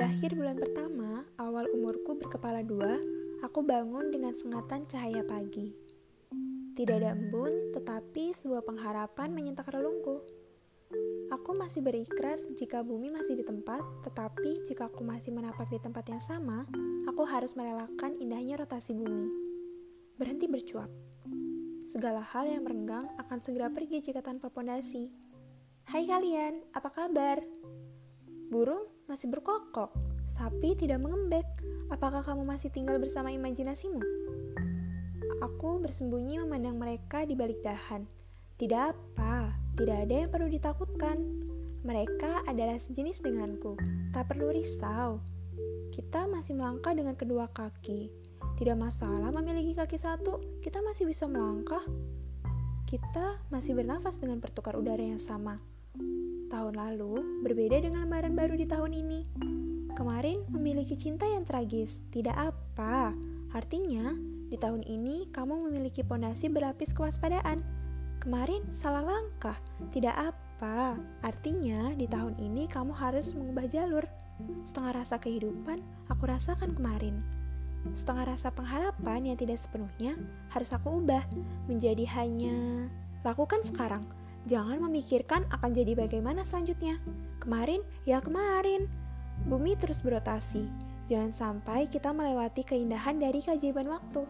akhir bulan pertama, awal umurku berkepala dua, aku bangun dengan sengatan cahaya pagi. Tidak ada embun, tetapi sebuah pengharapan menyentak relungku. Aku masih berikrar jika bumi masih di tempat, tetapi jika aku masih menapak di tempat yang sama, aku harus merelakan indahnya rotasi bumi. Berhenti bercuap. Segala hal yang merenggang akan segera pergi jika tanpa pondasi. Hai kalian, apa kabar? Burung masih berkokok, sapi tidak mengembek. Apakah kamu masih tinggal bersama imajinasimu? Aku bersembunyi memandang mereka di balik dahan. Tidak apa, tidak ada yang perlu ditakutkan. Mereka adalah sejenis denganku, tak perlu risau. Kita masih melangkah dengan kedua kaki. Tidak masalah memiliki kaki satu, kita masih bisa melangkah. Kita masih bernafas dengan pertukar udara yang sama tahun lalu berbeda dengan lembaran baru di tahun ini. Kemarin memiliki cinta yang tragis, tidak apa. Artinya, di tahun ini kamu memiliki pondasi berlapis kewaspadaan. Kemarin salah langkah, tidak apa. Artinya, di tahun ini kamu harus mengubah jalur. Setengah rasa kehidupan aku rasakan kemarin. Setengah rasa pengharapan yang tidak sepenuhnya harus aku ubah menjadi hanya lakukan sekarang Jangan memikirkan akan jadi bagaimana selanjutnya. Kemarin, ya kemarin. Bumi terus berotasi. Jangan sampai kita melewati keindahan dari keajaiban waktu.